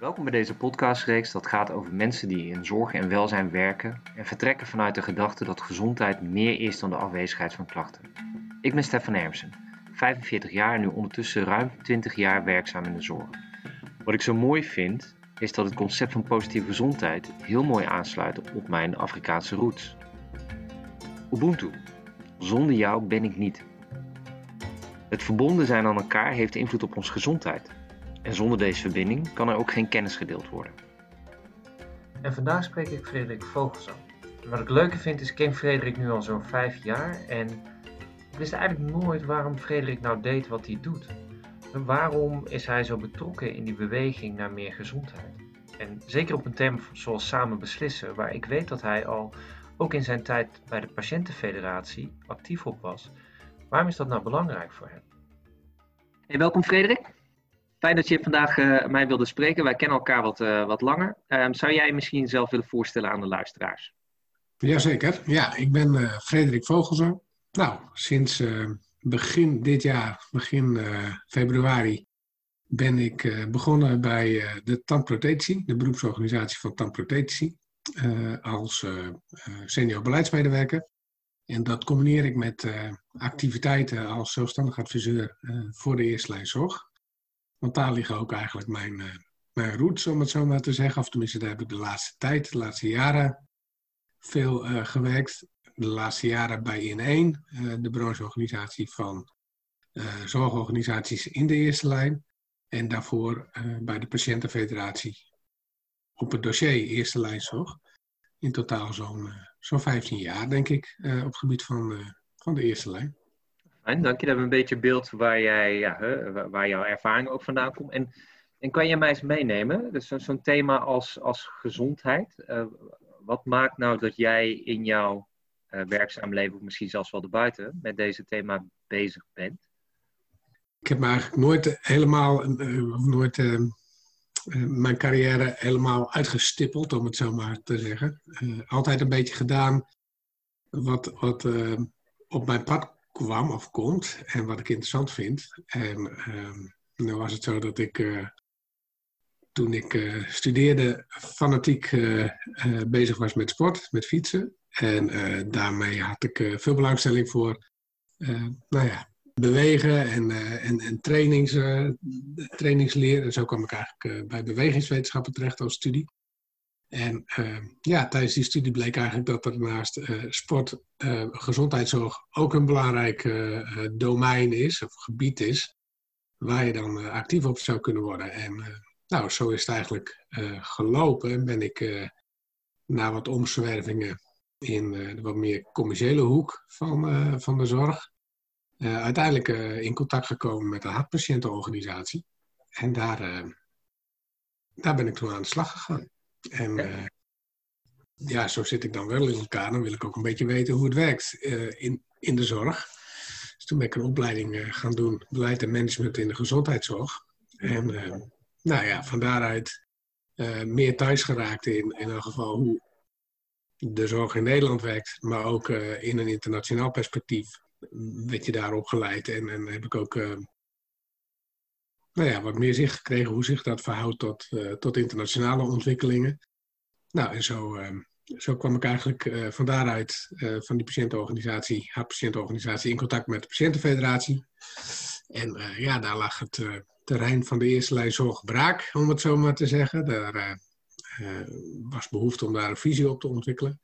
Welkom bij deze podcastreeks dat gaat over mensen die in zorg en welzijn werken en vertrekken vanuit de gedachte dat gezondheid meer is dan de afwezigheid van klachten. Ik ben Stefan Hermsen, 45 jaar en nu ondertussen ruim 20 jaar werkzaam in de zorg. Wat ik zo mooi vind is dat het concept van positieve gezondheid heel mooi aansluit op mijn Afrikaanse roots. Ubuntu. Zonder jou ben ik niet. Het verbonden zijn aan elkaar heeft invloed op onze gezondheid. En zonder deze verbinding kan er ook geen kennis gedeeld worden. En vandaag spreek ik Frederik Vogelsang. wat ik leuke vind is, ik ken Frederik nu al zo'n vijf jaar en ik wist eigenlijk nooit waarom Frederik nou deed wat hij doet. En waarom is hij zo betrokken in die beweging naar meer gezondheid? En zeker op een thema zoals samen beslissen, waar ik weet dat hij al ook in zijn tijd bij de Patiëntenfederatie actief op was. Waarom is dat nou belangrijk voor hem? Hey, welkom Frederik. Fijn dat je vandaag uh, mij wilde spreken. Wij kennen elkaar wat, uh, wat langer. Um, zou jij misschien zelf willen voorstellen aan de luisteraars? Jazeker. Ja, ik ben uh, Frederik Vogelzo. Nou, sinds begin dit jaar, begin februari, ben ik begonnen bij de tandprothetie, de beroepsorganisatie van tandprothetie, als senior beleidsmedewerker. En dat combineer ik met activiteiten als zelfstandig adviseur voor de eerste lijn zorg. Want daar liggen ook eigenlijk mijn, uh, mijn roots, om het zo maar te zeggen. Of tenminste, daar heb ik de laatste tijd, de laatste jaren veel uh, gewerkt. De laatste jaren bij In1, uh, eh, de brancheorganisatie van zorgorganisaties in de eerste lijn. En daarvoor bij de Patiëntenfederatie op het dossier eerste lijn zorg. In totaal zo'n zo'n 15 jaar, denk ik, op het gebied van, van de eerste lijn. Fijn, dank je. Dat we een beetje beeld waar, jij, ja, waar jouw ervaring ook vandaan komt. En, en kan je mij eens meenemen? Dus zo'n thema als, als gezondheid. Uh, wat maakt nou dat jij in jouw uh, werkzaam leven, of misschien zelfs wel erbuiten, met deze thema bezig bent? Ik heb eigenlijk nooit helemaal, uh, nooit mijn carrière helemaal uitgestippeld, om het zo maar te zeggen. altijd een beetje gedaan wat, wat op mijn pad kwam of komt en wat ik interessant vind. En um, nou was het zo dat ik uh, toen ik uh, studeerde fanatiek uh, bezig was met sport, met fietsen. En daarmee had ik veel belangstelling voor nou ja, bewegen en, en, en trainings, trainingsleer. En zo kwam ik eigenlijk bij bewegingswetenschappen terecht als studie. En uh, ja, tijdens die studie bleek eigenlijk dat er naast uh, sport, uh, gezondheidszorg ook een belangrijk domein is, of gebied is, waar je dan actief op zou kunnen worden. En nou, zo is het eigenlijk gelopen en ben ik na wat omzwervingen in de wat meer commerciële hoek van, van de zorg, uiteindelijk in contact gekomen met de hartpatiëntenorganisatie. En daar, daar ben ik toen aan de slag gegaan. En uh, ja, zo zit ik dan wel in elkaar. Dan wil ik ook een beetje weten hoe het werkt uh, in, in de zorg. Dus toen ben ik een opleiding uh, gaan doen, beleid en management in de gezondheidszorg. En nou ja, van daaruit meer thuis geraakt in, in ieder geval hoe de zorg in Nederland werkt, maar ook in een internationaal perspectief werd je daar opgeleid. En, en heb ik ook nou ja, wat meer zicht gekregen hoe zich dat verhoudt tot, uh, tot internationale ontwikkelingen. Nou, en zo, uh, zo kwam ik eigenlijk uh, van daaruit van die patiëntenorganisatie, patiëntenorganisatie in contact met de Patiëntenfederatie. En ja, daar lag het terrein van de eerste lijn zorg braak, om het zo maar te zeggen. Daar was behoefte om daar een visie op te ontwikkelen.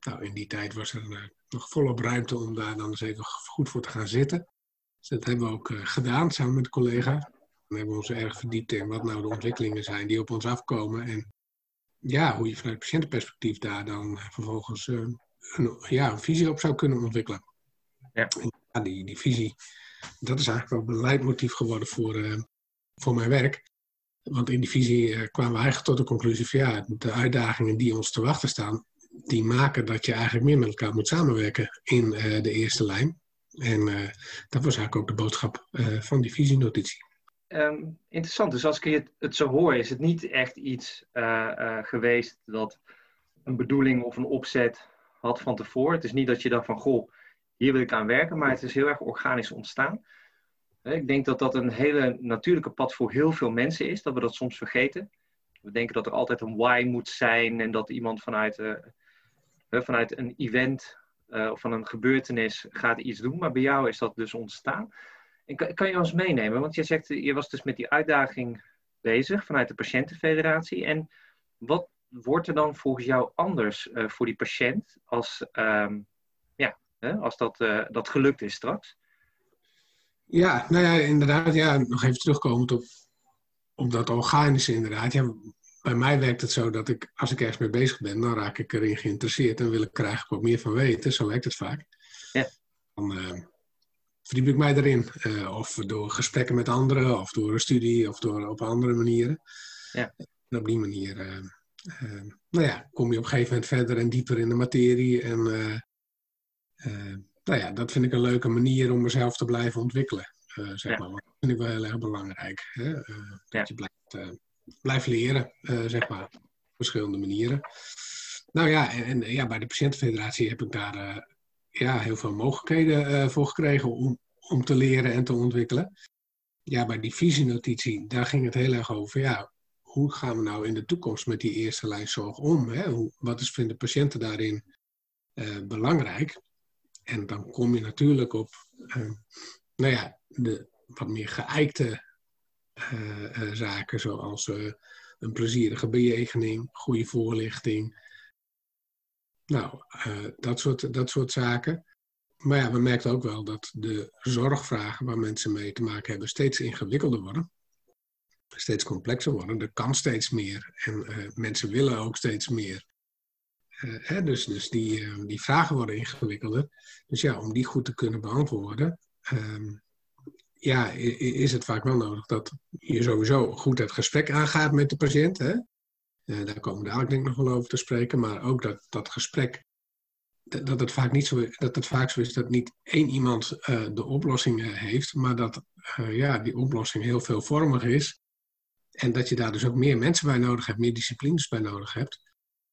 Nou, in die tijd was er nog volop ruimte om daar dan even goed voor te gaan zitten. Dus dat hebben we ook gedaan samen met een collega. We hebben ons erg verdiept in wat nou de ontwikkelingen zijn die op ons afkomen. En ja, hoe je vanuit patiëntenperspectief daar dan vervolgens uh, een, ja, een visie op zou kunnen ontwikkelen. Ja. Die, die visie, dat is eigenlijk wel een leidmotief geworden voor, uh, voor mijn werk. Want in die visie uh, kwamen we eigenlijk tot de conclusie van ja, de uitdagingen die ons te wachten staan, die maken dat je eigenlijk meer met elkaar moet samenwerken in de eerste lijn. En dat was eigenlijk ook de boodschap van die visienotitie. Um, interessant. Dus als ik het, zo hoor, is het niet echt iets uh, uh, geweest dat een bedoeling of een opzet had van tevoren. Het is niet dat je dacht van, goh, hier wil ik aan werken, maar het is heel erg organisch ontstaan. Ik denk dat dat een hele natuurlijke pad voor heel veel mensen is, dat we dat soms vergeten. we denken dat er altijd een why moet zijn en dat iemand vanuit, vanuit een event of van een gebeurtenis gaat iets doen. Maar bij jou is dat dus ontstaan. En kan, kan je ons meenemen? Want je zegt, je was dus met die uitdaging bezig vanuit de patiëntenfederatie. En wat wordt er dan volgens jou anders uh, voor die patiënt als, um, ja, hè, als dat, uh, dat gelukt is straks? Ja, nou ja, inderdaad. Ja, nog even terugkomend op, op dat organische inderdaad. Ja, bij mij werkt het zo dat ik, als ik ergens mee bezig ben, dan raak ik erin geïnteresseerd en wil ik er eigenlijk wat meer van weten. Zo werkt het vaak. Ja. Dan uh, verdiep ik mij erin. Uh, of door gesprekken met anderen, of door een studie, of door op andere manieren. Ja. En op die manier, uh, nou ja, kom je op een gegeven moment verder en dieper in de materie. En nou ja, dat vind ik een leuke manier om mezelf te blijven ontwikkelen. zeg Ja. maar. Dat vind ik wel heel erg belangrijk. Hè? Ja. Dat je blijft blijf leren, zeg maar. Op verschillende manieren. Nou ja, en, en, ja, bij de Patiëntenfederatie heb ik daar ja, heel veel mogelijkheden uh, voor gekregen om, om te leren en te ontwikkelen. Ja, bij die visienotitie, daar ging het heel erg over, ja, hoe gaan we nou in de toekomst met die eerste lijn zorg om? Hè? Hoe, wat is, vinden patiënten daarin belangrijk? En dan kom je natuurlijk op, nou ja, de wat meer geëikte zaken zoals een plezierige bejegening, goede voorlichting. Nou, dat, soort, dat soort zaken. Maar ja, we merken ook wel dat de zorgvragen waar mensen mee te maken hebben steeds ingewikkelder worden. Steeds complexer worden. Er kan steeds meer. En mensen willen ook steeds meer. Hè, dus dus die, die vragen worden ingewikkelder. Dus ja, om die goed te kunnen beantwoorden, um, ja, is het vaak wel nodig dat je sowieso goed het gesprek aangaat met de patiënt. Hè? Uh, daar komen we dadelijk denk ik nog wel over te spreken. Maar ook dat dat gesprek, dat, het, vaak niet zo, dat het vaak zo is dat niet één iemand uh, de oplossing heeft. Maar dat ja, die oplossing heel veelvormig is. En dat je daar dus ook meer mensen bij nodig hebt, meer disciplines bij nodig hebt.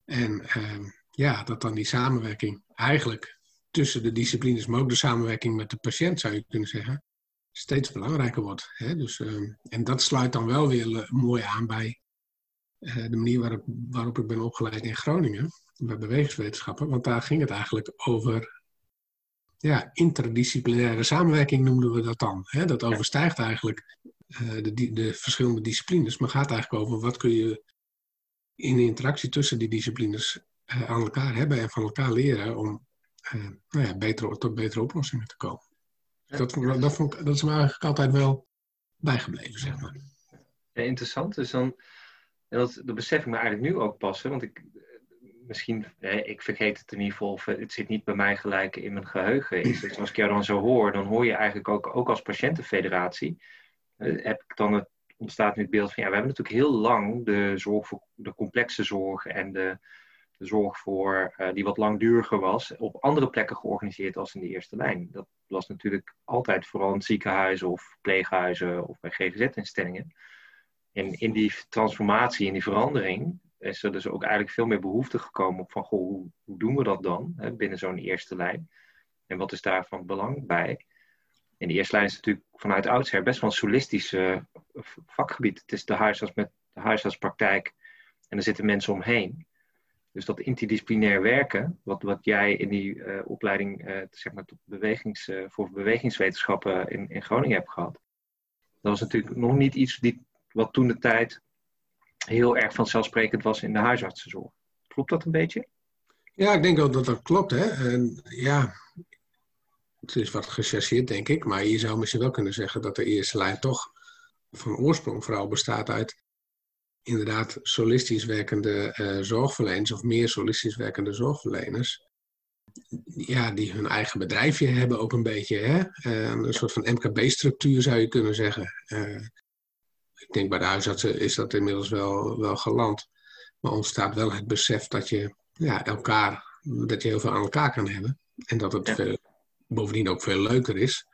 En ehm, ja, dat dan die samenwerking eigenlijk tussen de disciplines, maar ook de samenwerking met de patiënt zou je kunnen zeggen steeds belangrijker wordt. Hè? Dus, uh, en dat sluit dan wel weer mooi aan bij de manier waarop, waarop ik ben opgeleid in Groningen, bij bewegingswetenschappen. Want daar ging het eigenlijk over ja, interdisciplinaire samenwerking noemden we dat dan. Hè? Dat overstijgt eigenlijk de, de, de, verschillende disciplines, maar gaat eigenlijk over wat kun je in de interactie tussen die disciplines aan elkaar hebben en van elkaar leren om nou ja, beter, tot betere oplossingen te komen. Dat, dat, vond ik, dat is me eigenlijk altijd wel bijgebleven, zeg maar. Ja, interessant. Dus dan, en dat, dat besef ik me eigenlijk nu ook pas. Want ik, misschien, hè, ik vergeet het in ieder geval, of het zit niet bij mij gelijk in mijn geheugen. Is. Dus als ik jou dan zo hoor, dan hoor je eigenlijk ook, ook als patiëntenfederatie, uh, heb ik dan het, ontstaat nu het beeld van, ja, we hebben natuurlijk heel lang de zorg voor de complexe zorg en de, de zorg voor, die wat langduriger was, op andere plekken georganiseerd als in de eerste lijn. Dat was natuurlijk altijd vooral in ziekenhuizen of pleeghuizen of bij GGZ-instellingen. En in die transformatie, in die verandering, is er dus ook eigenlijk veel meer behoefte gekomen van, goh, hoe, hoe doen we dat dan hè, binnen zo'n eerste lijn? En wat is daar van belang bij? En de eerste lijn is natuurlijk vanuit oudsher best wel een solistisch uh, vakgebied. Het is de huisarts met de huisartspraktijk en er zitten mensen omheen. Dus dat interdisciplinair werken, wat, wat jij in die uh, opleiding uh, zeg maar, tot bewegings, voor bewegingswetenschappen in, in Groningen hebt gehad, dat was natuurlijk nog niet iets die, wat toen de tijd heel erg vanzelfsprekend was in de huisartsenzorg. Klopt dat een beetje? Ja, ik denk wel dat dat klopt. Hè? En, ja, het is wat gechargeerd, denk ik. Maar je zou misschien wel kunnen zeggen dat de eerste lijn toch van oorsprong vooral bestaat uit inderdaad solistisch werkende uh, zorgverleners of meer solistisch werkende zorgverleners. Ja, die hun eigen bedrijfje hebben ook een beetje. Hè? Uh, een soort van MKB-structuur zou je kunnen zeggen. Uh, ik denk bij de huisartsen is dat inmiddels wel, wel geland. Maar ontstaat wel het besef dat je ja, elkaar, dat je heel veel aan elkaar kan hebben. En dat het Ja. veel, bovendien ook veel leuker is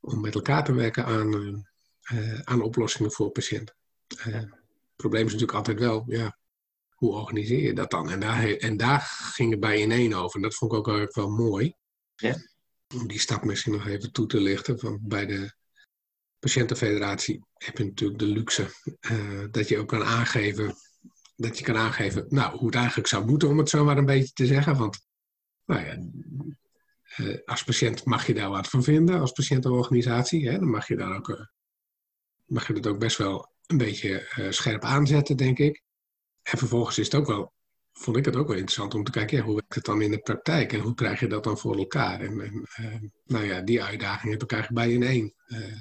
om met elkaar te werken aan, eh, aan oplossingen voor patiënten. Eh, het probleem is natuurlijk altijd wel, ja, hoe organiseer je dat dan? En daar, en daar ging het bij ineen over. En dat vond ik ook wel mooi. Ja. Om die stap misschien nog even toe te lichten. Van bij de patiëntenfederatie heb je natuurlijk de luxe eh, dat je ook kan aangeven dat je kan aangeven nou, hoe het eigenlijk zou moeten, om het zo maar een beetje te zeggen. Want nou ja, uh, als patiënt mag je daar wat van vinden, als patiëntenorganisatie. Hè, dan mag je, daar ook, uh, mag je dat ook best wel een beetje scherp aanzetten, denk ik. En vervolgens is het ook wel, vond ik het ook wel interessant om te kijken, hoe werkt het dan in de praktijk en hoe krijg je dat dan voor elkaar? En, en nou ja, die uitdaging heb ik eigenlijk bij in één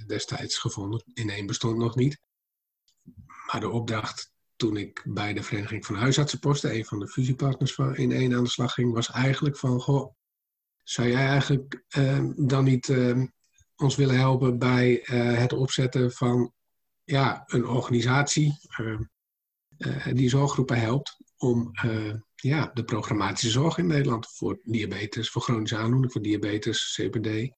destijds gevonden. In één bestond nog niet. Maar de opdracht toen ik bij de Vereniging van Huisartsenposten, een van de fusiepartners van in één aan de slag ging, was eigenlijk van, goh, zou jij eigenlijk uh, dan niet ons willen helpen bij het opzetten van ja, een organisatie eh, die zorggroepen helpt om ja, de programmatische zorg in Nederland voor diabetes, voor chronische aandoening, voor diabetes, CPD,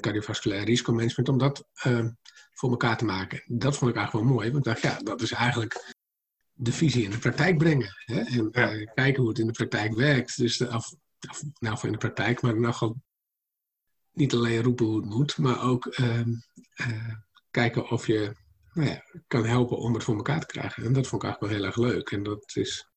cardiovasculair risicomanagement, om dat ehm, voor elkaar te maken. Dat vond ik eigenlijk wel mooi, want ik dacht, ja, dat is eigenlijk de visie in de praktijk brengen. Hè? En ja. kijken hoe het in de praktijk werkt. Dus de, of, nou, voor in de praktijk, maar dan gewoon niet alleen roepen hoe het moet, maar ook uh, uh, kijken of je nou ja, kan helpen om het voor elkaar te krijgen. En dat vond ik eigenlijk wel heel erg leuk. En dat is,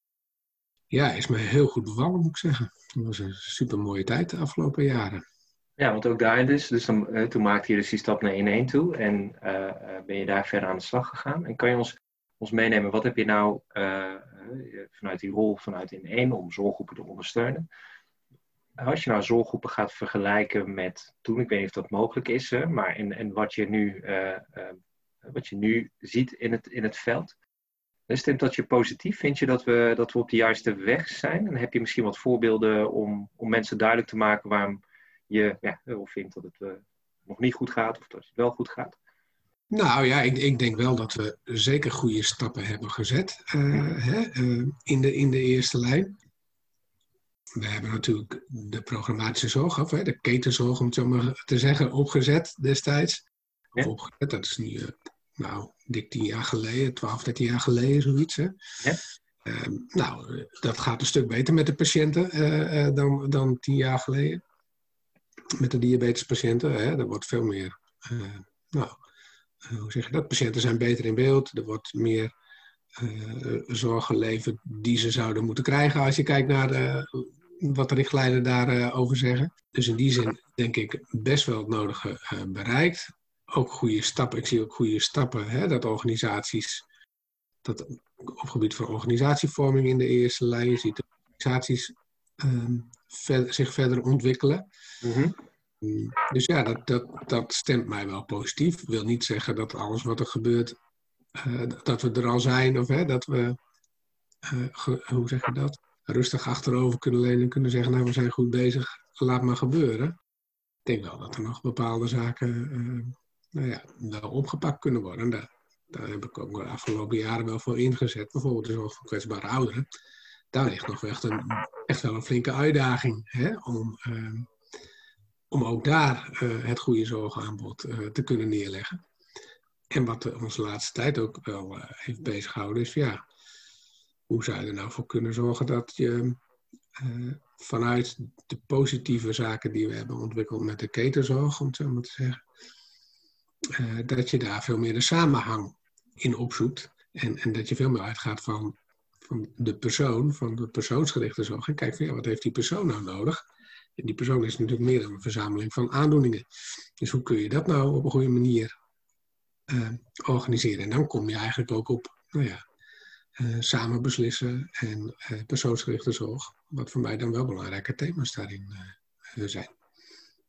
ja, is me heel goed bevallen, moet ik zeggen. Het was een super mooie tijd de afgelopen jaren. Ja, want ook daarin dus, dus uh, toen maakte je dus die stap naar 1-1 toe en uh, ben je daar verder aan de slag gegaan. En kan je ons, ons meenemen, wat heb je nou vanuit die rol vanuit in 1 om zorggroepen te ondersteunen? als je nou zorggroepen gaat vergelijken met toen, ik weet niet of dat mogelijk is, maar en, en wat, je nu, wat je nu ziet in het, in het veld. Stemt dat je positief? Vind je dat we, dat we op de juiste weg zijn? En heb je misschien wat voorbeelden om, om mensen duidelijk te maken waarom je ja, of vindt dat het uh, nog niet goed gaat of dat het wel goed gaat? Nou ja, ik, ik, denk wel dat we zeker goede stappen hebben gezet hè, in, de, in de eerste lijn we hebben natuurlijk de programmatische zorg, of hè, de ketenzorg om het zo maar te zeggen, opgezet destijds. Ja. Of opgezet, dat is nu, nou, dik tien jaar geleden, 12, 13 jaar geleden, zoiets. Hè. Ja. Uh, nou, dat gaat een stuk beter met de patiënten uh, dan, dan tien jaar geleden. Met de diabetespatiënten. Hè. Er wordt veel meer, nou, hoe zeg je dat? Patiënten zijn beter in beeld. Er wordt meer zorg geleverd die ze zouden moeten krijgen als je kijkt naar wat de richtlijnen daarover zeggen. Dus in die zin denk ik best wel het nodige bereikt. Ook goede stappen. Ik zie ook goede stappen hè, dat organisaties, dat op gebied van organisatievorming in de eerste lijn, je ziet de organisaties ver, zich verder ontwikkelen. Mm -hmm. Dus ja, dat, dat, dat stemt mij wel positief. Ik wil niet zeggen dat alles wat er gebeurt, uh, dat we er al zijn of hè, dat we, uh, hoe zeg je dat? rustig achterover kunnen lenen en kunnen zeggen, nou we zijn goed bezig, laat maar gebeuren. Ik denk wel dat er nog bepaalde zaken uh, nou ja, opgepakt kunnen worden. En daar, daar heb ik ook de afgelopen jaren wel voor ingezet. Bijvoorbeeld de zorg voor kwetsbare ouderen. Daar ligt nog echt, een, echt wel een flinke uitdaging hè, om, uh, om ook daar uh, het goede zorgaanbod te kunnen neerleggen. En wat ons de laatste tijd ook wel heeft bezighouden is, ja, hoe zou je er nou voor kunnen zorgen dat je vanuit de positieve zaken die we hebben ontwikkeld met de ketenzorg, om het zo maar te zeggen, uh, dat je daar veel meer de samenhang in opzoekt. En, en dat je veel meer uitgaat van, van de persoon, van de persoonsgerichte zorg. En kijk ja, wat heeft die persoon nou nodig? En die persoon is natuurlijk meer dan een verzameling van aandoeningen. Dus hoe kun je dat nou op een goede manier uh, organiseren? En dan kom je eigenlijk ook op, nou ja, uh, samen beslissen en persoonsgerichte zorg. Wat voor mij dan wel belangrijke thema's daarin zijn.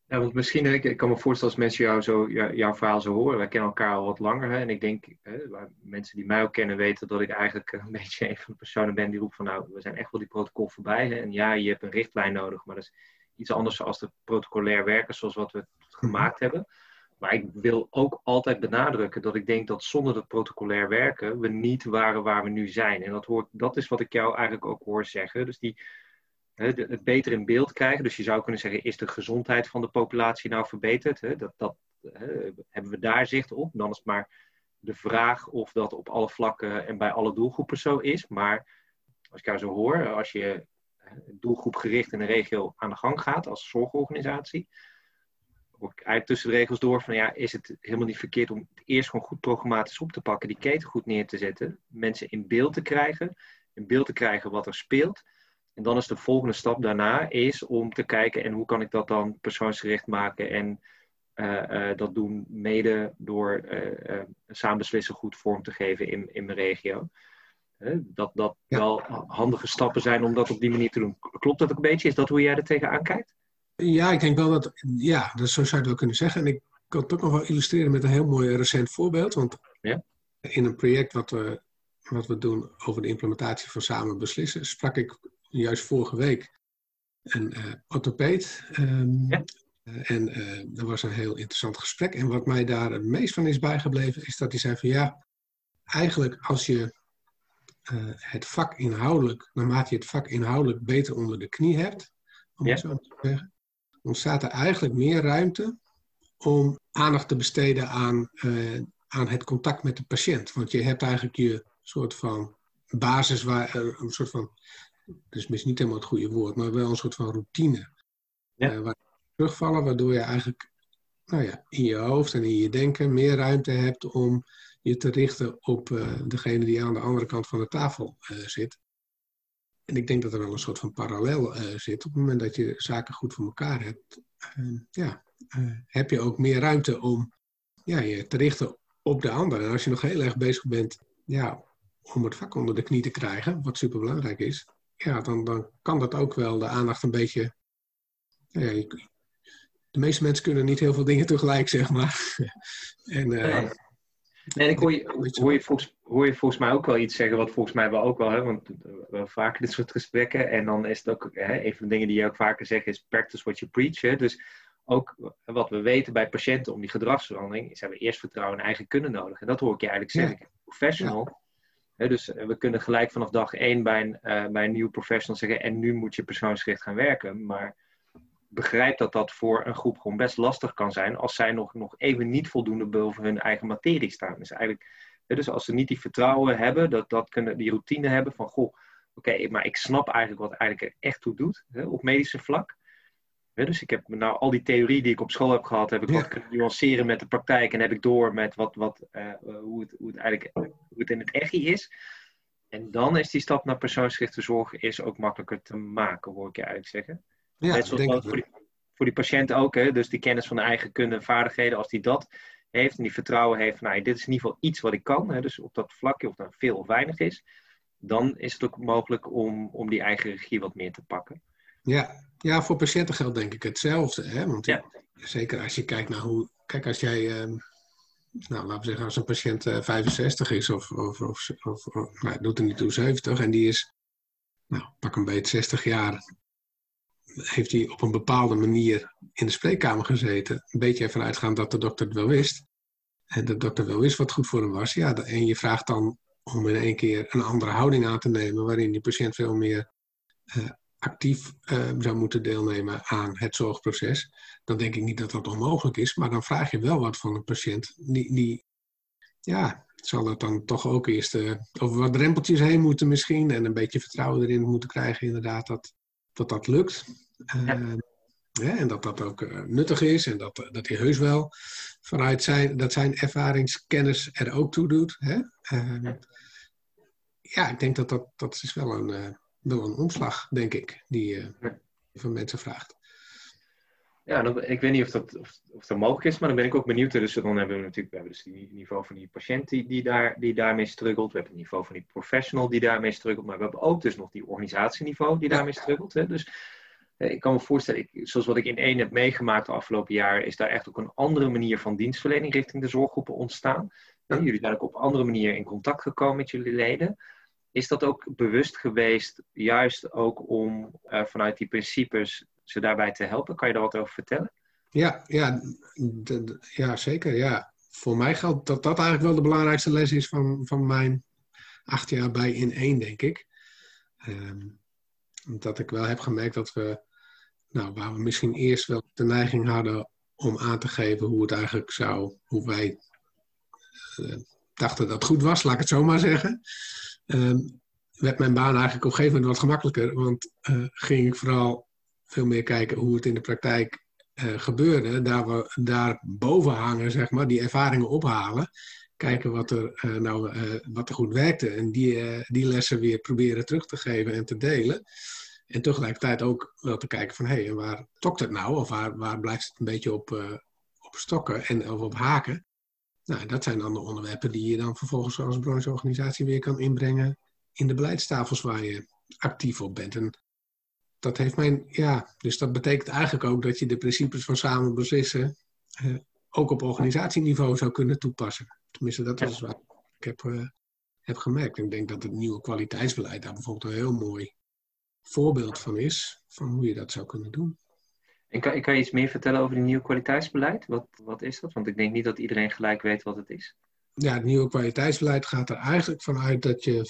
Ja, want misschien, ik, ik, kan me voorstellen als mensen jou zo, jou, jouw verhaal zo horen. Wij kennen elkaar al wat langer. Hè, en ik denk, hè, mensen die mij ook kennen weten dat ik eigenlijk een beetje een van de personen ben die roept van nou, we zijn echt wel die protocol voorbij. Hè, en ja, je hebt een richtlijn nodig, maar dat is iets anders dan de protocolair werken zoals wat we gemaakt hebben. Maar ik wil ook altijd benadrukken dat ik denk dat zonder dat protocolair werken we niet waren waar we nu zijn. En dat, hoort, dat is wat ik jou eigenlijk ook hoor zeggen. Dus die, het beter in beeld krijgen. Dus je zou kunnen zeggen, is de gezondheid van de populatie nou verbeterd? Dat, dat, hebben we daar zicht op? Dan is het maar de vraag of dat op alle vlakken en bij alle doelgroepen zo is. Maar als ik jou zo hoor, als je doelgroepgericht in een regio aan de gang gaat als zorgorganisatie ook eigenlijk tussen de regels door van ja, is het helemaal niet verkeerd om het eerst gewoon goed programmatisch op te pakken, die keten goed neer te zetten, mensen in beeld te krijgen in beeld te krijgen wat er speelt. En dan is de volgende stap daarna is om te kijken en hoe kan ik dat dan persoonsgericht maken en uh, uh, dat doen mede door uh, samen beslissen goed vorm te geven in, in mijn regio. dat dat ja. wel handige stappen zijn om dat op die manier te doen. Klopt dat ook een beetje? Is dat hoe jij er tegenaan kijkt? Ja, ik denk wel dat, ja, dat zo zou je het wel kunnen zeggen. En ik kan het ook nog wel illustreren met een heel mooi recent voorbeeld. Want ja? in een project wat we, wat we doen over de implementatie van samen beslissen, sprak ik juist vorige week een uh, orthopeed. Um, ja. En dat was een heel interessant gesprek. En wat mij daar het meest van is bijgebleven, is dat hij zei van ja, eigenlijk als je het vak inhoudelijk, naarmate je het vak inhoudelijk beter onder de knie hebt, om ja. het zo te zeggen, ontstaat er eigenlijk meer ruimte om aandacht te besteden aan, uh, aan het contact met de patiënt. Want je hebt eigenlijk je soort van basis, waar, een soort van, is misschien niet helemaal het goede woord, maar wel een soort van routine. Ja. waar terugvallen, waardoor je eigenlijk nou ja, in je hoofd en in je denken meer ruimte hebt om je te richten op uh, degene die aan de andere kant van de tafel uh, zit. En ik denk dat er wel een soort van parallel zit. Op het moment dat je zaken goed voor elkaar hebt, ja, heb je ook meer ruimte om ja, je te richten op de ander. En als je nog heel erg bezig bent ja, om het vak onder de knie te krijgen, wat super belangrijk is, ja, dan, dan kan dat ook wel de aandacht een beetje. Ja, je, de meeste mensen kunnen niet heel veel dingen tegelijk, zeg maar. en, uh, nee, ik hoor je, hoor, je volgens, hoor je volgens mij ook wel iets zeggen, wat volgens mij wel ook wel, hè, want we hebben vaker dit soort gesprekken. En dan is het ook, hè, een van de dingen die je ook vaker zegt, is practice what you preach. Hè. Dus ook wat we weten bij patiënten om die gedragsverandering, is hebben we eerst vertrouwen in eigen kunnen nodig. En dat hoor ik je eigenlijk zeggen. Ja. Professional. Dus we kunnen gelijk vanaf dag één bij een, uh, bij een nieuw professional zeggen, en nu moet je persoonsgericht gaan werken. Maar begrijp dat dat voor een groep gewoon best lastig kan zijn als zij nog, nog even niet voldoende boven hun eigen materie staan. Dus eigenlijk, dus als ze niet die vertrouwen hebben, dat, dat kunnen, die routine hebben van goh, oké, maar ik snap eigenlijk wat eigenlijk er echt toe doet op medische vlak. Dus ik heb nou al die theorie die ik op school heb gehad, heb ik ja. wat kunnen nuanceren met de praktijk en heb ik door met wat, wat, uh, hoe, het, hoe het eigenlijk hoe het in het echi is. En dan is die stap naar persoonsgerichte zorg is ook makkelijker te maken, hoor ik je eigenlijk zeggen. Ja, Net zoals voor, die, voor die patiënt ook, hè? dus die kennis van de eigen kunde en vaardigheden, als die dat heeft en die vertrouwen heeft, nou, dit is in ieder geval iets wat ik kan, hè? dus op dat vlakje, of dat veel of weinig is, dan is het ook mogelijk om, om die eigen regie wat meer te pakken. Ja, ja voor patiënten geldt denk ik hetzelfde. Hè? Want ja. zeker als je kijkt naar hoe. Kijk, als jij. Uh, nou, laten we zeggen, als een patiënt uh, 65 is of, of, of, of, of nou, doet er niet toe 70 en die is, nou, pak een beetje 60 jaar heeft hij op een bepaalde manier in de spreekkamer gezeten. Een beetje ervan uitgaan dat de dokter het wel wist. En de dokter wel wist wat goed voor hem was. Ja, en je vraagt dan om in één keer een andere houding aan te nemen, waarin die patiënt veel meer uh, actief uh, zou moeten deelnemen aan het zorgproces. Dan denk ik niet dat dat onmogelijk is, maar dan vraag je wel wat van een patiënt. Die, die ja, zal het dan toch ook eerst uh, over wat drempeltjes heen moeten misschien en een beetje vertrouwen erin moeten krijgen, inderdaad, dat dat, dat lukt. Ja. Uh, en dat dat ook uh, nuttig is en dat, dat hij heus wel vanuit zijn, dat zijn ervaringskennis er ook toe doet. Hè? Uh, ja, ik denk dat dat, dat is wel een, uh, wel een omslag, denk ik, die je van mensen vraagt. Ja, dan, ik weet niet of dat, of, of dat mogelijk is, maar dan ben ik ook benieuwd. Dus dan hebben we natuurlijk we hebben dus het niveau van die patiënt die, die, daar, die daarmee struggelt. We hebben het niveau van die professional die daarmee struggelt. Maar we hebben ook dus nog die organisatieniveau die daarmee struggelt. Hè. Dus eh, ik kan me voorstellen, ik, zoals wat ik in één heb meegemaakt de afgelopen jaar, is daar echt ook een andere manier van dienstverlening richting de zorggroepen ontstaan. Jullie zijn ook op andere manier in contact gekomen met jullie leden. Is dat ook bewust geweest, juist ook om uh, vanuit die principes ze daarbij te helpen? Kan je daar wat over vertellen? Ja, ja, ja zeker. Ja. Voor mij geldt dat dat eigenlijk wel de belangrijkste les is van, van mijn acht jaar bij in één, denk ik. Um, dat ik wel heb gemerkt dat we, nou, waar we misschien eerst wel de neiging hadden om aan te geven hoe het eigenlijk zou, hoe wij uh, dachten dat het goed was, laat ik het zo maar zeggen. Um, werd mijn baan eigenlijk op een gegeven moment wat gemakkelijker, want uh, ging ik vooral veel meer kijken hoe het in de praktijk uh, gebeurde. Daar we daar boven hangen, zeg maar, die ervaringen ophalen. kijken wat er, nou, wat er goed werkte en die, die lessen weer proberen terug te geven en te delen. En tegelijkertijd ook wel te kijken van, hé, waar tokt het nou? Of waar, waar blijft het een beetje op, op stokken en, of op haken? Nou, dat zijn dan de onderwerpen die je dan vervolgens als brancheorganisatie weer kan inbrengen in de beleidstafels waar je actief op bent. En dat heeft mijn, ja, dus dat betekent eigenlijk ook dat je de principes van samen beslissen eh, ook op organisatieniveau zou kunnen toepassen. Tenminste, dat is wat ik heb, uh, heb gemerkt. En ik denk dat het nieuwe kwaliteitsbeleid daar bijvoorbeeld een heel mooi voorbeeld van is, van hoe je dat zou kunnen doen. En kan, kan je iets meer vertellen over het nieuwe kwaliteitsbeleid? Wat, wat is dat? Want ik denk niet dat iedereen gelijk weet wat het is. Ja, het nieuwe kwaliteitsbeleid gaat er eigenlijk vanuit dat je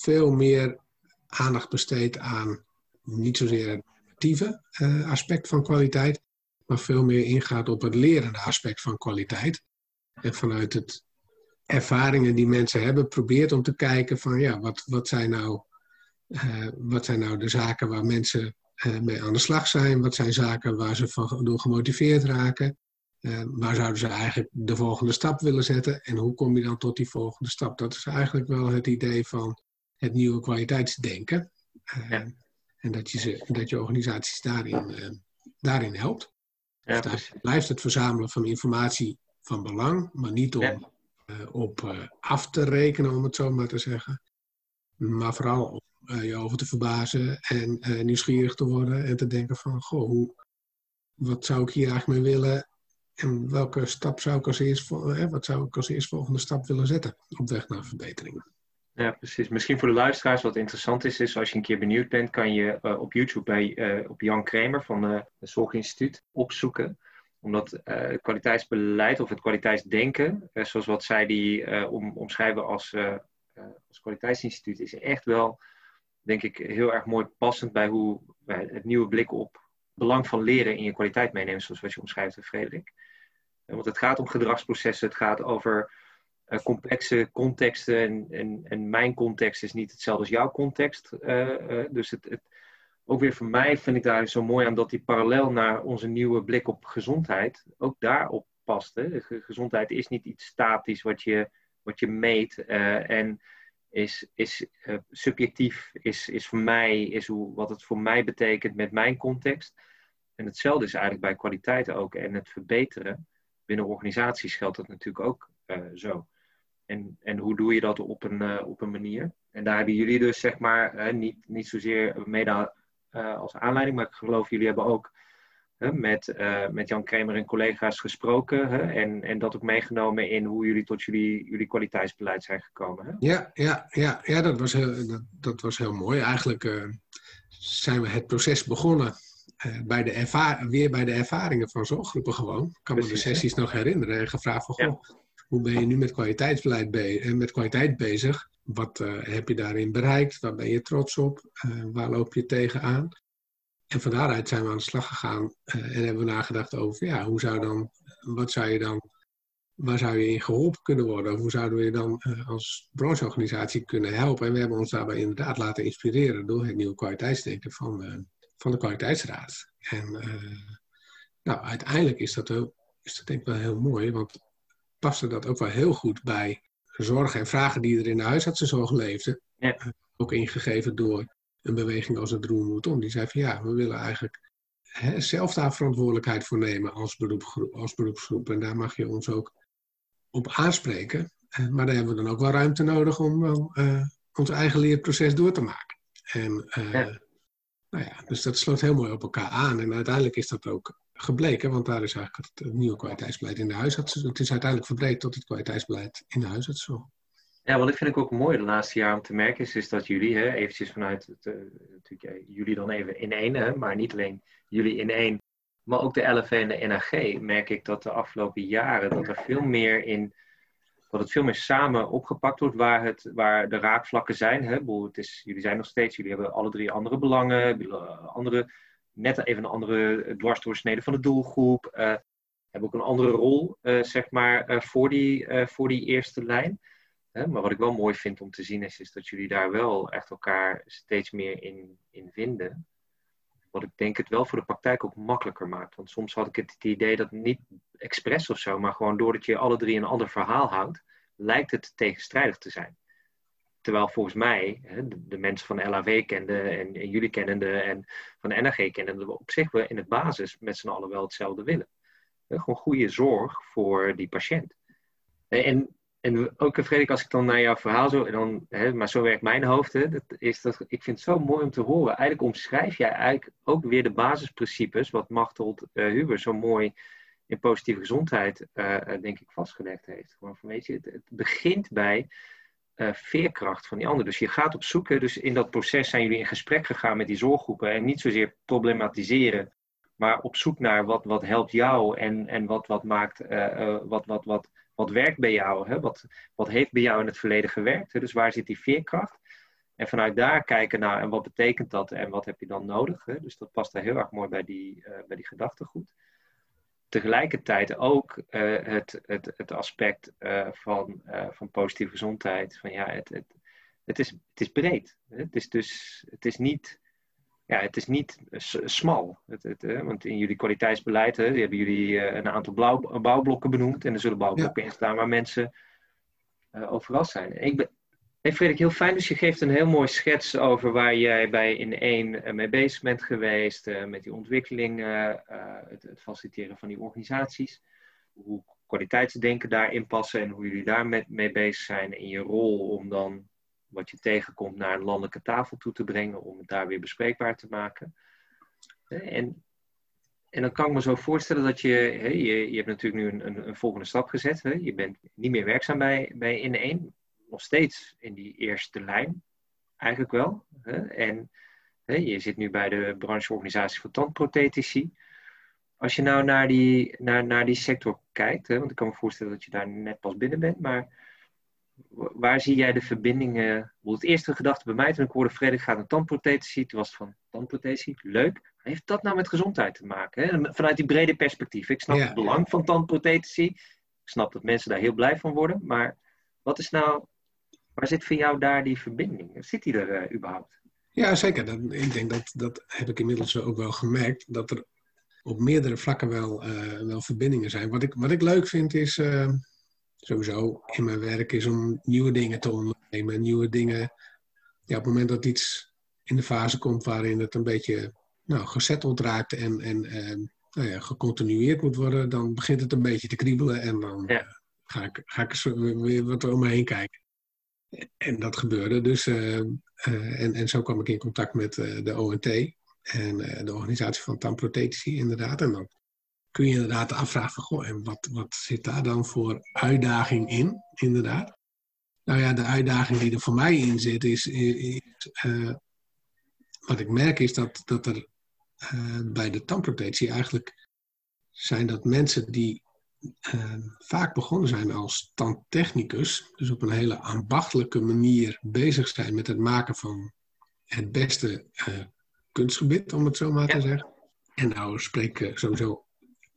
veel meer aandacht besteedt aan niet zozeer het normatieve uh, aspect van kwaliteit, maar veel meer ingaat op het lerende aspect van kwaliteit. En vanuit het ervaringen die mensen hebben, probeert om te kijken van ja, wat, wat, zijn, nou, uh, wat zijn nou de zaken waar mensen mee aan de slag zijn? Wat zijn zaken waar ze van, door gemotiveerd raken? waar zouden ze eigenlijk de volgende stap willen zetten? En hoe kom je dan tot die volgende stap? Dat is eigenlijk wel het idee van het nieuwe kwaliteitsdenken. Ja. En dat je, ze, dat je organisaties daarin, uh, daarin helpt. Ja, dus blijft het verzamelen van informatie van belang, maar niet om ja. op af te rekenen, om het zo maar te zeggen. Maar vooral om je over te verbazen en nieuwsgierig te worden en te denken van, goh, hoe, wat zou ik hier eigenlijk mee willen en welke stap zou ik als eerst, wat zou ik als eerst volgende stap willen zetten op weg naar verbeteringen. Ja, precies. Misschien voor de luisteraars wat interessant is, is als je een keer benieuwd bent, kan je uh, op YouTube bij op Jan Kramer van het Zorginstituut opzoeken. Omdat kwaliteitsbeleid of het kwaliteitsdenken, zoals wat zij die om, omschrijven als, als kwaliteitsinstituut, is echt wel, denk ik, heel erg mooi passend bij hoe het nieuwe blik op belang van leren in je kwaliteit meenemen, zoals wat je omschrijft, Frederik. Want het gaat om gedragsprocessen, het gaat over uh, complexe contexten. En, en, en mijn context is niet hetzelfde als jouw context. Uh, dus het, het, ook weer voor mij vind ik daar zo mooi aan dat die parallel naar onze nieuwe blik op gezondheid ook daarop past. Hè? Gezondheid is niet iets statisch wat je, wat je meet en is, is subjectief, is, is voor mij, is hoe, wat het voor mij betekent met mijn context. En hetzelfde is eigenlijk bij kwaliteit ook en het verbeteren. Binnen organisaties geldt dat natuurlijk ook zo. En, en hoe doe je dat op een, uh, op een manier? En daar hebben jullie dus, zeg maar, niet, niet zozeer mede als aanleiding, maar ik geloof jullie hebben ook met, met Jan Kramer en collega's gesproken en, en dat ook meegenomen in hoe jullie tot jullie, jullie kwaliteitsbeleid zijn gekomen. Hè? Ja, ja, ja, ja dat, was heel, dat, dat was heel mooi. Eigenlijk zijn we het proces begonnen bij de weer bij de ervaringen van zorggroepen gewoon. Ik kan Precies, me de sessies hè? nog herinneren en gevraagd van, goh, hoe ben je nu met kwaliteitsbeleid be eh, met kwaliteit bezig? Wat uh, heb je daarin bereikt? Waar ben je trots op? Uh, waar loop je tegenaan? En van daaruit zijn we aan de slag gegaan uh, en hebben we nagedacht over, ja, hoe zou dan, wat zou je dan, waar zou je in geholpen kunnen worden? Of hoe zouden we je dan als brancheorganisatie kunnen helpen? En we hebben ons daarbij inderdaad laten inspireren door het nieuwe kwaliteitsdenken van, van de kwaliteitsraad. En nou, uiteindelijk is dat, ook, is dat denk ik wel heel mooi, want paste dat ook wel heel goed bij zorgen en vragen die er in de huisartsenzorg leefden. Ja. Eh, ook ingegeven door een beweging als het Roer moet om. Die zei van ja, we willen eigenlijk hè, zelf daar verantwoordelijkheid voor nemen als, beroepsgroep, als beroepsgroep. En daar mag je ons ook op aanspreken. Eh, maar daar hebben we dan ook wel ruimte nodig om wel uh, ons eigen leerproces door te maken. En ja. nou ja, dus dat sloot heel mooi op elkaar aan. En uiteindelijk is dat ook gebleken, want daar is eigenlijk het, nieuwe kwaliteitsbeleid in de huisarts. Het is uiteindelijk verbreed tot het kwaliteitsbeleid in de huisartszorg. Ja, wat ik vind ik ook mooi de laatste jaren om te merken is, is dat jullie, hè, eventjes vanuit het, uh, natuurlijk, jullie dan even in één, maar niet alleen jullie in één, maar ook de LFV en de NAG, merk ik dat de afgelopen jaren dat er veel meer in, dat het veel meer samen opgepakt wordt waar, het, waar de raakvlakken zijn. Hè. Het is, jullie zijn nog steeds, jullie hebben alle drie andere belangen, andere net even een andere dwarsdoorsnede van de doelgroep. Hebben ook een andere rol, zeg maar, voor, die, voor die eerste lijn. Maar wat ik wel mooi vind om te zien is, is dat jullie daar wel echt elkaar steeds meer in, in vinden. Wat ik denk het wel voor de praktijk ook makkelijker maakt. Want soms had ik het, idee dat niet expres of zo, maar gewoon doordat je alle drie een ander verhaal houdt, lijkt het tegenstrijdig te zijn. Terwijl volgens mij hè, de, mensen van LAV kenden en, en jullie kennende en van de NRG kenden, we op zich we in het basis met z'n allen wel hetzelfde willen. gewoon goede zorg voor die patiënt. En, en ook Frederik, als ik dan naar jouw verhaal zo, dan, hè, maar zo werkt mijn hoofd, hè, dat is dat, ik vind het zo mooi om te horen. Eigenlijk omschrijf jij eigenlijk ook weer de basisprincipes, wat Machtold uh, Huber zo mooi in positieve gezondheid, uh, denk ik, vastgelegd heeft. Gewoon van, weet je, het, begint bij veerkracht van die ander. Dus je gaat op zoek, dus in dat proces zijn jullie in gesprek gegaan met die zorggroepen en niet zozeer problematiseren, maar op zoek naar wat, wat helpt jou en, en wat, wat maakt, wat, wat, wat, wat werkt bij jou, hè? Wat, wat heeft bij jou in het verleden gewerkt, hè? dus waar zit die veerkracht? En vanuit daar kijken naar en wat betekent dat en wat heb je dan nodig? Hè? Dus dat past daar heel erg mooi bij die, bij die gedachtegoed tegelijkertijd ook uh, het, het, het aspect uh, van, uh, van positieve gezondheid. Van ja, het, het, het, is, het is breed. Het is dus het is niet, ja, het is niet smal. Het, het, want in jullie kwaliteitsbeleid hè, hebben jullie een aantal blauw, bouwblokken benoemd. En er zullen bouwblokken ja. in staan waar mensen overal zijn. Ik ben, Hey Frederik, heel fijn. Dus je geeft een heel mooi schets over waar jij bij in één uh, mee bezig bent geweest. Uh, met die ontwikkeling, het, het, faciliteren van die organisaties. Hoe kwaliteitsdenken daarin passen en hoe jullie daar met, mee bezig zijn. In je rol om dan wat je tegenkomt naar een landelijke tafel toe te brengen. Om het daar weer bespreekbaar te maken. En, en dan kan ik me zo voorstellen dat je, hè, je, je hebt natuurlijk nu een, een, een volgende stap gezet. Hè? Je bent niet meer werkzaam bij, bij in één nog steeds in die eerste lijn, eigenlijk wel. Hè? En hè, je zit nu bij de brancheorganisatie voor tandprothetici. Als je nou naar die, naar, naar die sector kijkt, want ik kan me voorstellen dat je daar net pas binnen bent, maar waar zie jij de verbindingen? Het eerste gedachte bij mij toen ik hoorde Frederik gaat naar tandprothetici, toen was het van tandprothetici, leuk. Heeft dat nou met gezondheid te maken? Hè? Vanuit die brede perspectief. Ik snap het belang van tandprothetici. Ik snap dat mensen daar heel blij van worden. Maar wat is nou Waar zit voor jou daar die verbinding? Zit die er uh, überhaupt? Ja, zeker. Dat, ik denk dat, dat heb ik inmiddels ook wel gemerkt. Dat er op meerdere vlakken wel, uh, wel verbindingen zijn. Wat ik, wat ik leuk vind is, uh, sowieso in mijn werk, is om nieuwe dingen te ondernemen. Nieuwe dingen, ja, op het moment dat iets in de fase komt waarin het een beetje nou, gezetteld raakt en, en nou ja, gecontinueerd moet worden, dan begint het een beetje te kriebelen en dan ja. ga, ik, ga ik weer wat om me heen kijken. En dat gebeurde dus. Uh, uh, en, en zo kwam ik in contact met de ONT en de organisatie van tandprothetici inderdaad. En dan kun je inderdaad afvragen van, goh, en wat, wat zit daar dan voor uitdaging in, inderdaad? Nou ja, de uitdaging die er voor mij in zit is, is wat ik merk is dat, dat er bij de tandprothetici eigenlijk zijn dat mensen die uh, vaak begonnen zijn als tandtechnicus, dus op een hele ambachtelijke manier bezig zijn met het maken van het beste kunstgebied, om het zo maar te zeggen. En nou spreek ik sowieso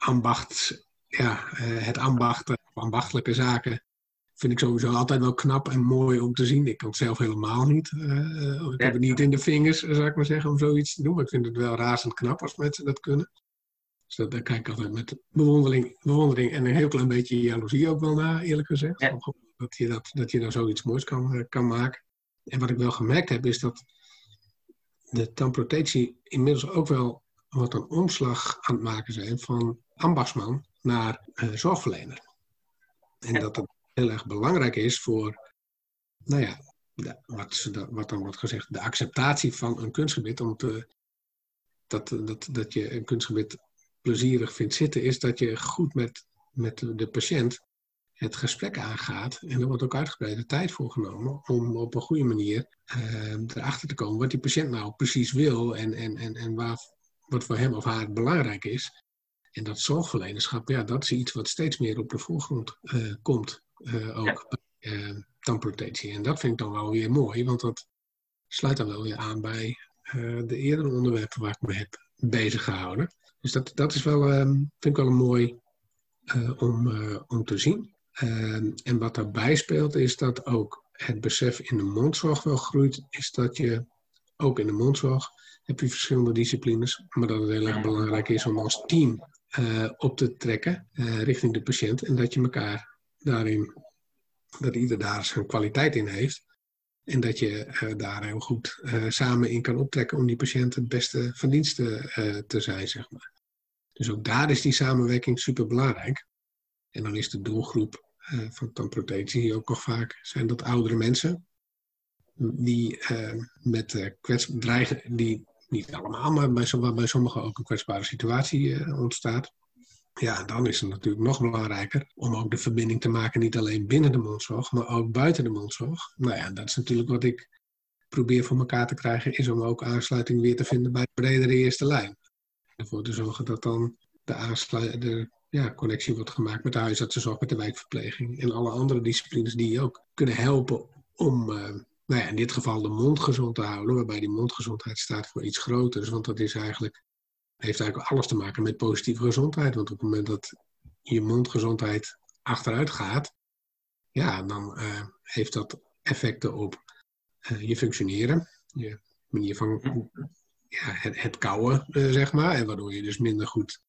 ambacht, ja, uh, het ambacht, ambachtelijke zaken, vind ik sowieso altijd wel knap en mooi om te zien. Ik kan het zelf helemaal niet. ik heb het niet in de vingers, zou ik maar zeggen, om zoiets te doen. Maar ik vind het wel razend knap als mensen dat kunnen. Dus dat, daar kijk ik altijd met bewondering, bewondering en een heel klein beetje jaloezie ook wel naar, eerlijk gezegd. Dat, je dat, dat je daar zoiets moois kan, eh, kan maken. En wat ik wel gemerkt heb, is dat de tandprothetici inmiddels ook wel wat een omslag aan het maken zijn van ambachtsman naar uh, zorgverlener. En dat het heel erg belangrijk is voor, nou ja, de, wat, wat, dan wordt gezegd, de acceptatie van een kunstgebied. Om te, dat, dat, dat je een kunstgebied plezierig vindt zitten, is dat je goed met, met de patiënt het gesprek aangaat. En er wordt ook uitgebreide tijd voor genomen om op een goede manier erachter te komen wat die patiënt nou precies wil en, en, en, en waar, wat voor hem of haar belangrijk is. En dat zorgverlenerschap, ja, dat is iets wat steeds meer op de voorgrond uh, komt. Uh, ook ja. tandprothecie. En dat vind ik dan wel weer mooi, want dat sluit dan wel weer aan bij de eerdere onderwerpen waar ik me heb bezig gehouden. Dus dat, dat is wel, um, vind ik wel een mooi uh, om, uh, om te zien. Uh, en wat daarbij speelt is dat ook het besef in de mondzorg wel groeit. Is dat je ook in de mondzorg heb je verschillende disciplines. Maar dat het heel erg belangrijk is om als team uh, op te trekken richting de patiënt. En dat je elkaar daarin dat ieder daar zijn kwaliteit in heeft. En dat je uh, daar heel goed samen in kan optrekken om die patiënt het beste van dienst te, zijn, zeg maar. Dus ook daar is die samenwerking super belangrijk. En dan is de doelgroep van tandprothetie ook nog vaak, zijn dat oudere mensen. Die met kwets dreigen, die niet allemaal, maar bij, bij sommigen ook een kwetsbare situatie ontstaat ja, dan is het natuurlijk nog belangrijker om ook de verbinding te maken, niet alleen binnen de mondzorg, maar ook buiten de mondzorg. Nou ja, dat is natuurlijk wat ik probeer voor elkaar te krijgen, is om ook aansluiting weer te vinden bij de bredere eerste lijn. Ervoor te zorgen dat dan de, de ja, connectie wordt gemaakt met de huisartsenzorg, met de wijkverpleging en alle andere disciplines die ook kunnen helpen om, uh, nou ja, in dit geval de mond gezond te houden, waarbij die mondgezondheid staat voor iets groters, want dat is eigenlijk heeft eigenlijk alles te maken met positieve gezondheid. Want op het moment dat je mondgezondheid achteruit gaat, ja, dan uh, heeft dat effecten op uh, je functioneren, je manier van ja, het, het kouwen, uh, zeg maar. En waardoor je dus minder goed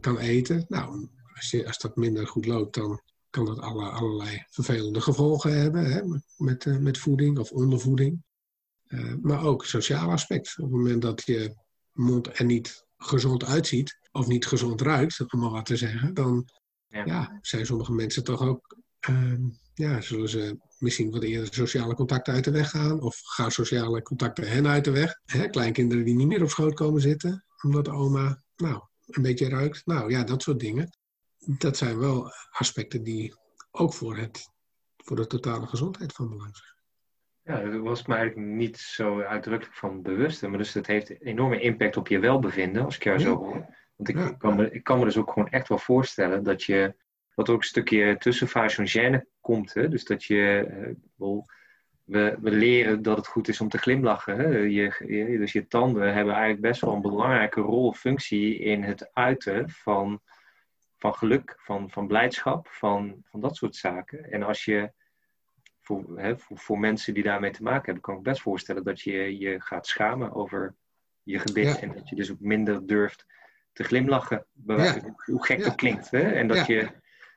kan eten. Nou, als, je, als dat minder goed loopt, dan kan dat alle, allerlei vervelende gevolgen hebben hè, met, met voeding of ondervoeding. maar ook sociaal aspect. Op het moment dat je mond er niet gezond uitziet, of niet gezond ruikt, om maar wat te zeggen, dan ja. ja zijn sommige mensen toch ook, uh, ja, zullen ze misschien wat eerder sociale contacten uit de weg gaan, of gaan sociale contacten hen uit de weg. Hè, kleinkinderen die niet meer op schoot komen zitten, omdat de oma, nou, een beetje ruikt. Nou ja, dat soort dingen. Dat zijn wel aspecten die ook voor, het, voor de totale gezondheid van belang zijn. Ja, daar was me eigenlijk niet zo uitdrukkelijk van bewust. Maar dus dat heeft enorme impact op je welbevinden, als ik jou zo hoor. Want ik, kan me, ik kan me dus ook gewoon echt wel voorstellen dat je, er ook een stukje tussenfase komt. Hè? Dus dat je, uh, we, we leren dat het goed is om te glimlachen. Hè? Je, je, dus je tanden hebben eigenlijk best wel een belangrijke rol, functie in het uiten van, van geluk, van, van blijdschap, van, van dat soort zaken. En als je voor, hè, voor, voor, mensen die daarmee te maken hebben, kan ik best voorstellen dat je je gaat schamen over je gebit. En dat je dus ook minder durft te glimlachen. Ja. Hoe gek dat klinkt. Hè? En dat je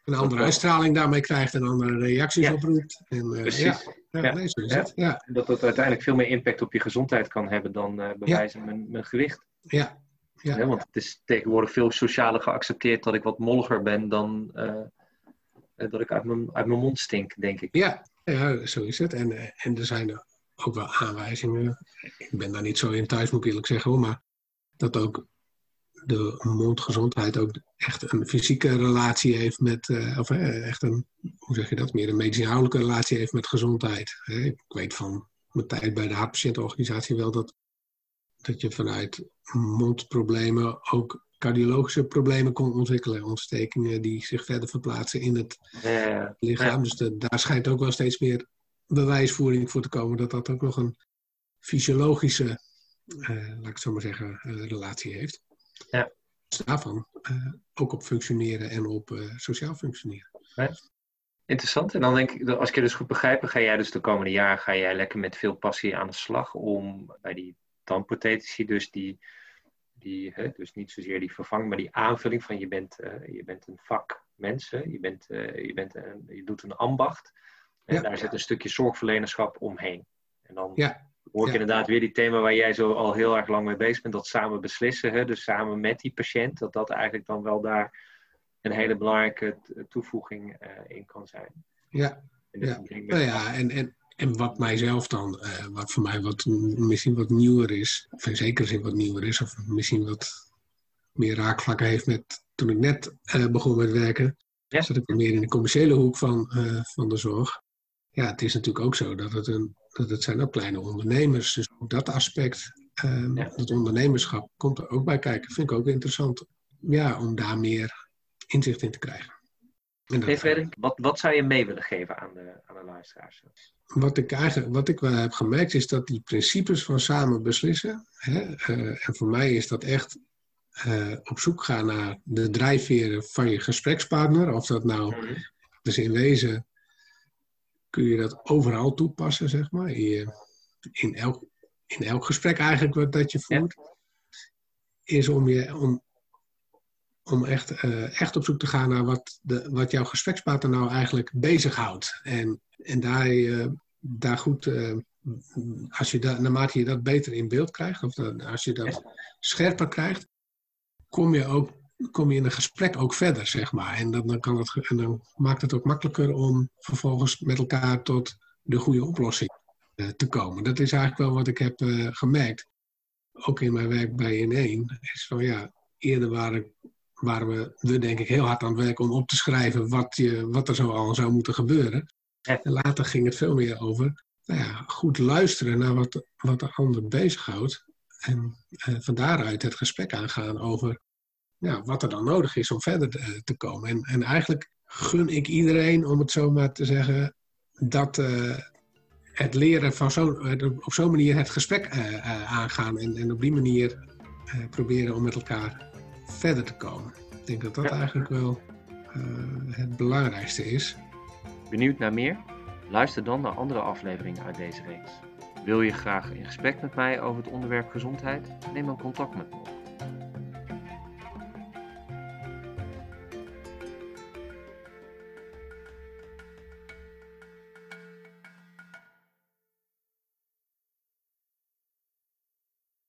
een andere uitstraling daarmee krijgt en andere reacties oproept. En, uh, Precies. Nee, zo is het. ja. Dat dat uiteindelijk veel meer impact op je gezondheid kan hebben dan uh, bewijzen mijn, mijn gewicht. Ja. Ja. want het is tegenwoordig veel socialer geaccepteerd dat ik wat molliger ben dan uh, dat ik uit mijn, uit mijn mond stink, denk ik. Ja, ja, zo is het. En, eh, en er zijn er ook wel aanwijzingen. Ik ben daar niet zo in thuis, moet ik eerlijk zeggen hoor. Maar dat ook de mondgezondheid ook echt een fysieke relatie heeft met, uh, of uh, echt een, hoe zeg je dat, meer een medisch-inhoudelijke relatie heeft met gezondheid. Ik weet van mijn tijd bij de hartpatiëntenorganisatie wel dat, dat je vanuit mondproblemen ook cardiologische problemen kon ontwikkelen. Ontstekingen die zich verder verplaatsen in het lichaam. Dus daar schijnt ook wel steeds meer bewijsvoering voor te komen dat dat ook nog een fysiologische, uh, laat ik zo maar zeggen, uh, relatie heeft. Ja. Dus daarvan uh, ook op functioneren en op sociaal functioneren. Interessant. En dan denk ik, als ik je dus goed begrijp, ga jij dus de komende jaren ga jij lekker met veel passie aan de slag om bij die tandprothetici dus die die, hè, dus niet zozeer die vervanging, maar die aanvulling van je bent, uh, je bent een vak mensen, je, bent, uh, je, bent een, je doet een ambacht. En daar zit een stukje zorgverlenerschap omheen. En dan ja. hoor ik inderdaad weer die thema waar jij zo al heel erg lang mee bezig bent, dat samen beslissen, hè, dus samen met die patiënt, dat dat eigenlijk dan wel daar een hele belangrijke toevoeging uh, in kan zijn. Ja, ja. Nou ja en, en en wat mijzelf dan, uh, wat voor mij wat, misschien wat nieuwer is, of in zekere zin wat nieuwer is, of misschien wat meer raakvlakken heeft met toen ik net uh, begon met werken, ja. zat ik meer in de commerciële hoek van, uh, van de zorg. Ja, het is natuurlijk ook zo dat het, een, dat het zijn ook kleine ondernemers. Dus ook dat aspect, um, ja. het ondernemerschap, komt er ook bij kijken. Vind ik ook interessant. Ja, om daar meer inzicht in te krijgen. Hey Frederik, wat, wat zou je mee willen geven aan de, aan de luisteraars? Wat ik, eigenlijk, wat ik wel heb gemerkt is dat die principes van samen beslissen, hè, uh, en voor mij is dat echt uh, op zoek gaan naar de drijfveren van je gesprekspartner. Of dat nou, -hmm. dus in wezen kun je dat overal toepassen, zeg maar. In, in, elk, in elk gesprek eigenlijk wat dat je voert. Ja. Is om, je, om om echt, echt op zoek te gaan naar wat, de, wat jouw gesprekspartner nou eigenlijk bezighoudt. En, en daar, daar goed, als je dat, naarmate je dat beter in beeld krijgt, of als je dat scherper krijgt, kom je ook kom je in een gesprek ook verder, zeg maar. En dan, dan, kan het, en dan maakt het ook makkelijker om vervolgens met elkaar tot de goede oplossing uh, te komen. Dat is eigenlijk wel wat ik heb uh, gemerkt. Ook in mijn werk bij N1. Is van ja, eerder waren, waren we, we denk ik heel hard aan het werk om op te schrijven wat, je, wat er zo al zou moeten gebeuren. En later ging het veel meer over nou ja, goed luisteren naar wat, wat de ander bezighoudt. En uh, van daaruit het gesprek aangaan over ja, wat er dan nodig is om verder te, te komen. En, en eigenlijk gun ik iedereen, om het zo maar te zeggen, dat uh, het leren van zo, op zo'n manier het gesprek uh, aangaan en, en op die manier proberen om met elkaar verder te komen. Ik denk dat dat eigenlijk wel het belangrijkste is. Benieuwd naar meer? Luister dan naar andere afleveringen uit deze reeks. Wil je graag in gesprek met mij over het onderwerp gezondheid? Neem dan contact met me op.